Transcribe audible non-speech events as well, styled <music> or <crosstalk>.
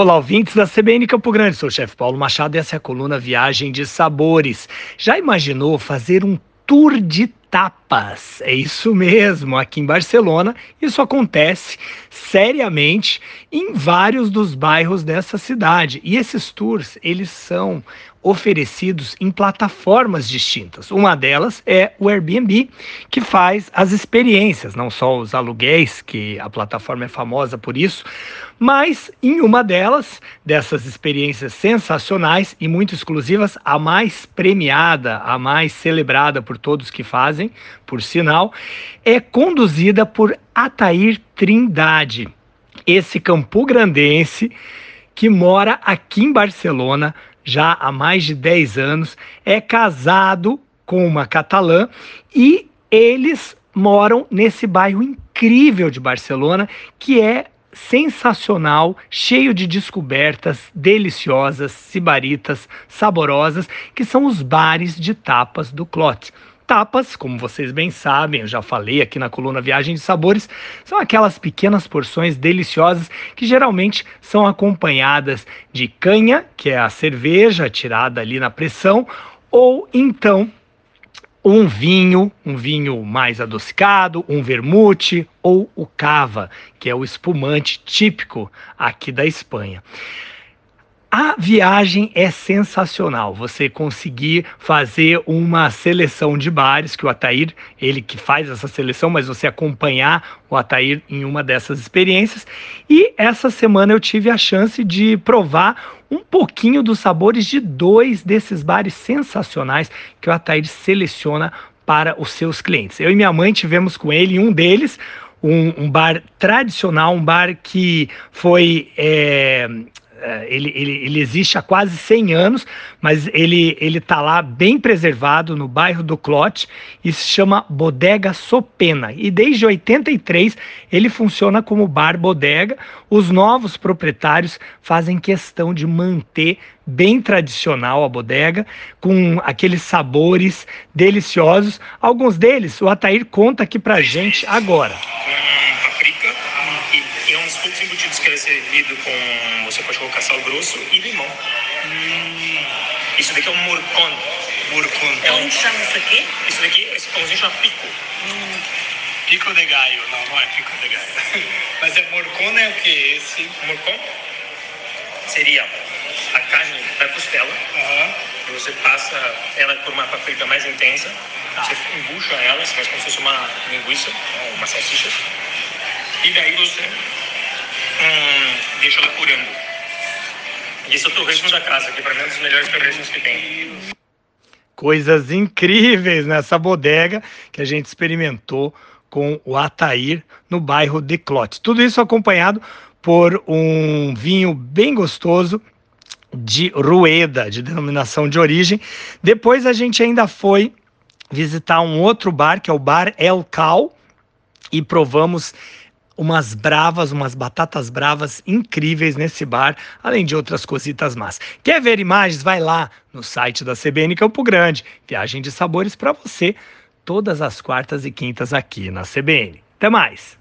Olá, ouvintes da CBN Campo Grande. Sou o chefe Paulo Machado e essa é a coluna Viagem de Sabores. Já imaginou fazer um tour de tapas? É isso mesmo, aqui em Barcelona. Isso acontece seriamente em vários dos bairros dessa cidade. E esses tours, eles são oferecidos em plataformas distintas. Uma delas é o Airbnb, que faz as experiências, não só os aluguéis, que a plataforma é famosa por isso, mas em uma delas, dessas experiências sensacionais e muito exclusivas, a mais premiada, a mais celebrada por todos que fazem, por sinal, é conduzida por Atair Trindade, esse campo grandense que mora aqui em Barcelona já há mais de 10 anos, é casado com uma catalã e eles moram nesse bairro incrível de Barcelona, que é sensacional, cheio de descobertas deliciosas, sibaritas, saborosas, que são os bares de tapas do Clot. Tapas, como vocês bem sabem, eu já falei aqui na coluna Viagem de Sabores, são aquelas pequenas porções deliciosas que geralmente são acompanhadas de canha, que é a cerveja tirada ali na pressão, ou então um vinho, um vinho mais adocicado, um vermute ou o cava, que é o espumante típico aqui da Espanha. A viagem é sensacional. Você conseguir fazer uma seleção de bares que o Atair, ele que faz essa seleção, mas você acompanhar o Atair em uma dessas experiências. E essa semana eu tive a chance de provar um pouquinho dos sabores de dois desses bares sensacionais que o Atair seleciona para os seus clientes. Eu e minha mãe tivemos com ele um deles, um, um bar tradicional, um bar que foi é, ele, ele, ele existe há quase 100 anos, mas ele ele está lá bem preservado no bairro do Clote e se chama Bodega Sopena. E desde 83 ele funciona como bar bodega. Os novos proprietários fazem questão de manter bem tradicional a bodega, com aqueles sabores deliciosos. Alguns deles o Atair conta aqui pra gente agora. Com paprika e, e é um dos poucos embutidos que é servido com você pode colocar sal grosso e limão. Hum. Isso daqui é um murcon. Murcon. É um... Como chama isso aqui? Isso daqui, esse pãozinho chama pico. Hum. Pico de galho. Não, não é pico de galho. <laughs> Mas é murcon é o que? Esse? Murcon seria a carne da costela. Uhum. Você passa ela por uma paprika mais intensa. Tá. Você embucha ela, você faz como se fosse uma linguiça, uma salsicha. E daí você hum, deixa ela curando. Esse é o torresmo da casa, que para mim é um dos melhores torresmos que tem. Coisas incríveis nessa bodega que a gente experimentou com o Atair no bairro de Clote. Tudo isso acompanhado por um vinho bem gostoso de Rueda, de denominação de origem. Depois a gente ainda foi visitar um outro bar, que é o Bar El Cal, e provamos umas bravas, umas batatas bravas incríveis nesse bar, além de outras cositas más. Quer ver imagens? Vai lá no site da CBN Campo Grande. Viagem de sabores para você todas as quartas e quintas aqui na CBN. Até mais!